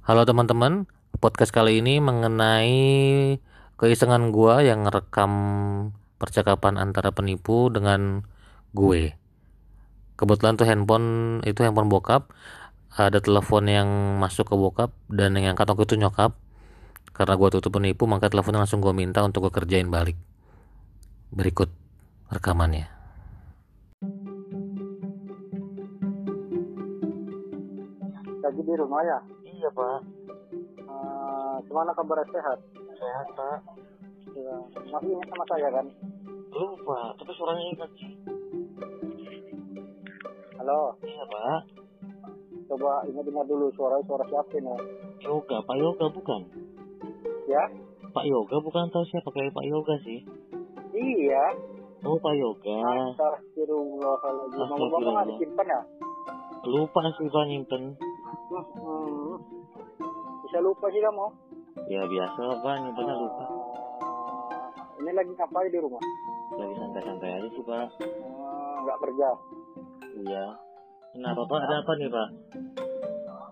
Halo teman-teman, podcast kali ini mengenai keisengan gua yang rekam percakapan antara penipu dengan gue. Kebetulan tuh handphone itu handphone bokap, ada telepon yang masuk ke bokap dan yang angkat waktu itu nyokap. Karena gua tutup penipu, maka teleponnya langsung gua minta untuk gue kerjain balik. Berikut rekamannya. lagi di rumah ya Iya pak, Eh, gimana kabar sehat? Sehat pak. ya, masih ingat sama saya kan? Lupa, tapi suaranya ingat. Sih. halo? Iya pak, coba ingat dengar dulu suara suara siapa ini? Yoga, Pak Yoga bukan? ya? Pak Yoga bukan? Tahu siapa kayak Pak Yoga sih. iya. Oh Pak Yoga, Astagfirullahaladzim. Nomor bapak nggak disimpan ya? Lupa sih pak nyimpen. Hmm. bisa lupa sih kamu Ya biasa lah pak, nyimpennya lupa. Eh, ini lagi ngapain di rumah Lagi santai-santai aja sih pak. Eh, nggak kerja Iya. Kenapa pak? Ada apa nih pak?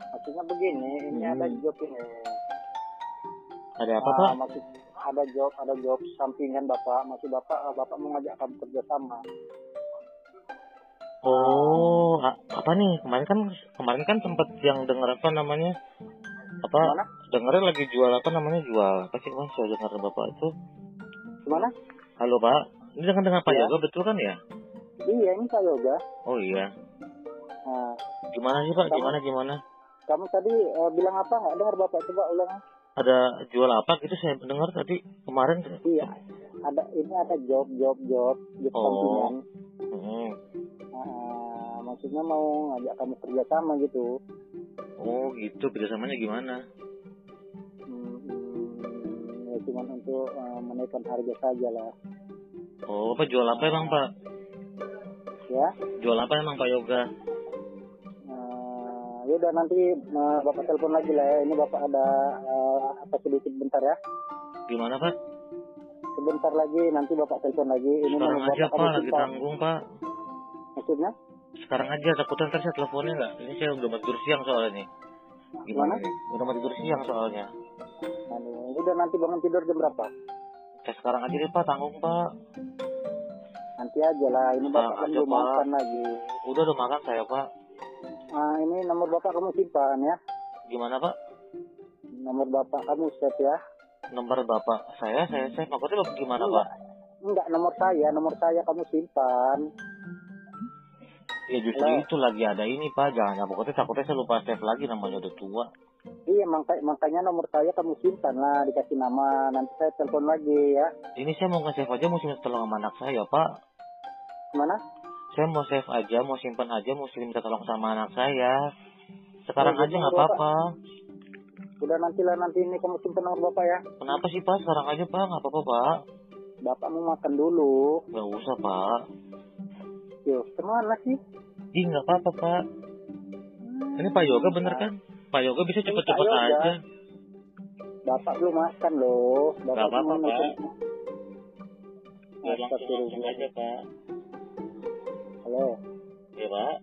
maksudnya begini ini Hmm. ada job ini Ada apa Ah, pak? maksud ada job ada job sampingan bapak masih bapak bapak mengajak kamu kerja sama Oh, apa nih? Kemarin kan kemarin kan tempat yang denger apa namanya? Apa? Dengernya lagi jual apa namanya? Jual apa sih kemarin saya dengar bapak itu? gimana Halo pak, ini dengan dengan Pak Iya. Yoga betul kan ya? iya ini saya yoga Oh iya. nah, Gimana sih Pak? Kamu- Gimana gimana? kamu tadi eh, bilang apa nggak dengar bapak coba ulang Ada jual apa gitu saya dengar tadi kemarin. iya ada ini ada job job job job Oh. sampingan Hmm. Ah, maksudnya mau ngajak kamu kerja sama gitu Oh gitu kerjasamanya gimana? hmm, hmm, ya cuma untuk eh, menaikkan harga saja lah Oh apa jual apa emang Pak? ya Jual apa emang Pak Yoga? Eh, ya udah nanti eh, bapak telepon lagi lah ya ini bapak ada eh, apa sedikit bentar ya Gimana Pak? sebentar lagi nanti bapak telepon lagi ini Sekarang mau aja Pak lagi tanggung Pak. Maksudnya Sekarang aja takutnya ntar saya teleponnya nggak. Ini saya udah mau tidur siang soalnya nih. Gimana nih? Udah mau tidur siang soalnya. Aduh, udah nanti bangun tidur jam berapa Saya sekarang aja deh Pak tanggung Pak. nanti aja lah ini Sekarang bapak kan belum makan lagi Udah udah makan saya Pak. ah ini nomor bapak kamu simpan ya Gimana Pak? nomor bapak kamu set ya Nomor bapak saya saya saya maksudnya bapak gimana enggak Pak? enggak nomor saya nomor saya kamu simpan Ya justru Halo. itu lagi ada ini Pak, jangan jangan pokoknya takutnya saya lupa save lagi namanya udah tua. iya makanya makanya nomor saya kamu simpan lah dikasih nama nanti saya telepon lagi ya Ini saya mau nge-save aja mau simpan tolong sama anak saya Pak. mana Saya mau save aja, mau simpan aja, mau minta tolong sama anak saya. Sekarang Oh, aja nggak apa-apa. udah nanti lah nanti ini kamu simpan nomor bapak ya Kenapa sih Pak? Sekarang aja Pak, nggak apa-apa Pak. bapak mau makan dulu Nggak usah Pak. Yuk ke mana sih Ih nggak apa-apa Pak. Ini Pak Yoga bener kan? Pak Yoga bisa cepet-cepet aja. bapak belum makan loh bapak Nggak apa-apa, Pak. Ya, langsung aja Pak. halo Ya Pak,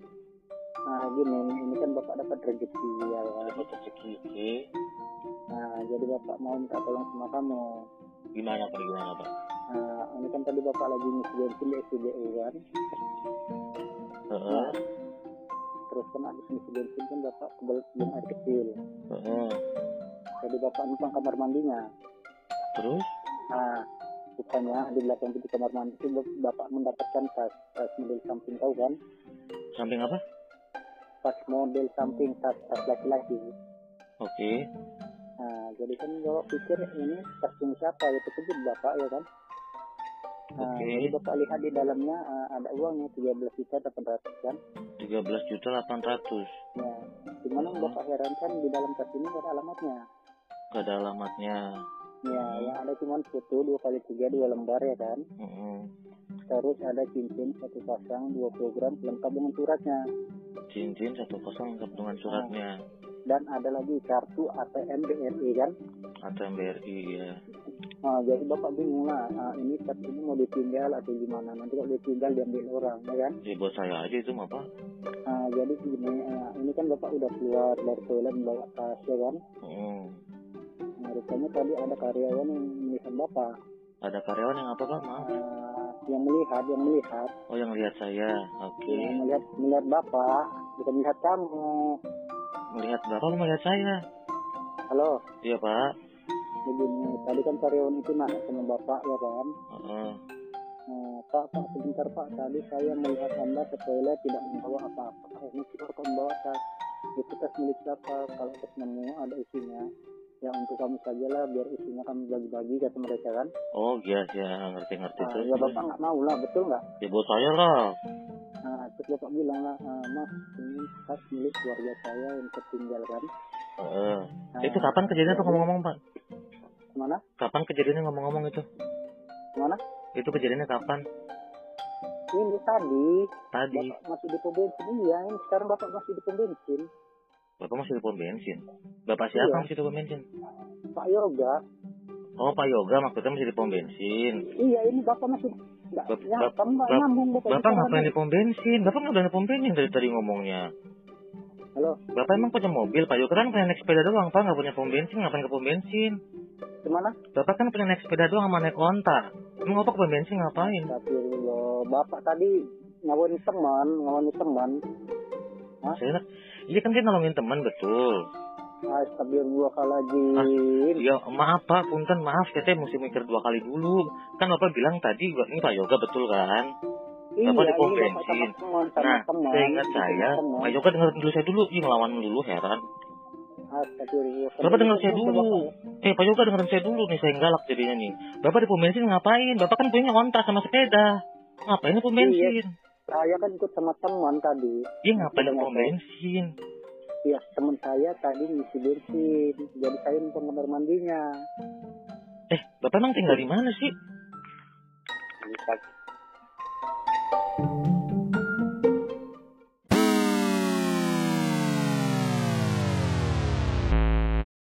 nah gini ini kan bapak dapat rezeki ya dapat rezeki. Oke. nah jadi bapak mau minta tolong sama kamu Gimana Pak? Gimana Pak? Nah ini kan tadi bapak lagi ngisi bensin di SPBU kan Heeh. terus kan habis ngisi bensin kan bapak kebelet buang air kecil Heeh. jadi bapak numpang kamar mandinya Terus? nah rupanya di belakang pintu kamar mandi itu bapak mendapatkan tas tas model samping tahu kan Samping apa? tas model samping tas tas laki-laki Oke. nah jadi kan bapak pikir ini tas siapa ya terkejut bapak ya kan nah, Oke. jadi bapak lihat di dalamnya eh, ada uangnya 13 juta 800 kan 13 juta 800 ya cuman yang bapak heran kan di dalam tas ini ada alamatnya. Gak ada alamatnya. Ya yang ada cuman foto dua kali tiga dua lembar ya kan? Mm-mm. terus ada cincin satu pasang dua program lengkap dengan suratnya. Cincin satu kosong lengkap dengan suratnya dan ada lagi kartu ATM BRI kan ATM BRI ya Nah, jadi bapak bingung lah ah, ini tas ini mau ditinggal atau gimana nanti kalau ditinggal diambil orang ya kan Ya buat saya aja itu mah Pak Nah, jadi gini, eh, ini kan bapak udah keluar dari toilet bawa tas ya kan? Hmm. Nah, rupanya tadi ada karyawan yang melihat bapak. Ada karyawan yang apa pak? Maaf. Eh, yang melihat, yang melihat, Oh yang lihat saya. Oke. yang melihat, melihat bapak, bukan melihat kamu. Melihat bapak melihat saya. Halo, Iya pak. begini, tadi kan karyawan itu nanya sama bapak ya kan? Heeh. Nah, Pak, Pak, sebentar Pak, tadi saya melihat Anda ke toilet tidak membawa apa-apa. Ini kita kok membawa tas. Itu tas milik siapa? Kalau tas nemu ada isinya. Ya untuk kamu saja lah, biar isinya kami bagi-bagi kata mereka kan. Oh iya iya ngerti-ngerti Nah, terus. ya Bapak nggak mau lah, betul nggak? Ya buat saya lah. Terus Bapak bilang lah, "Ah, Mas, ini tas milik keluarga saya yang tertinggal kan. Heeh. Nah, Itu kapan kejadiannya tuh ngomong-ngomong pak? Ke mana? Kapan kejadiannya ngomong-ngomong itu? Ke mana? Itu kejadiannya kapan? Ini tadi, Tadi. Bapak masih di pom bensin. Iya, ini sekarang Bapak masih di pom bensin. Bapak masih di pom bensin. Bapak siapa Iya. masih di pom bensin? Pak Yoga, Oh Pak Yoga maksudnya masih di pom bensin. iya ini Bapak masih... Bap- ya, bap- bap- nyambung Bapak. Bapak ngapain di pom bensin? Bapak nggak di pom bensin dari tadi ngomongnya. Halo, Bapak emang punya mobil, Pak Yoga kan punya naik sepeda doang, Pak nggak punya pom bensin, ngapain ke pom bensin? ke mana? Bapak kan punya naik sepeda doang sama naik onta. Emang Bapak ke pom bensin ngapain? Astagfirullah, Bapak tadi ngawani teman, ngawani teman. Hah? Iya kan dia nolongin teman betul. Astagfirullahaladzim. Ya maaf Pak, punten maaf, kita mesti mikir dua kali dulu. Kan Bapak bilang tadi ini Pak Yoga betul kan? Iya, Bapak di pom ini bensin. Nah, teman. saya. Pak Yoga dengerin dulu saya dulu, Ih, ngelawan dulu heran. Bapak denger saya dulu. Eh, Pak Yoga dengerin saya dulu nih, saya galak jadinya nih. Bapak di pom bensin ngapain? Bapak kan punya onta sama sepeda. Ngapain di pom Iya. bensin? Saya kan ikut sama teman tadi. Iya ngapain di pom ngapain? bensin? Ya, teman saya tadi ngisi bensin. Jadi saya numpang kamar mandinya. Eh, Bapak emang tinggal di mana sih? Bisa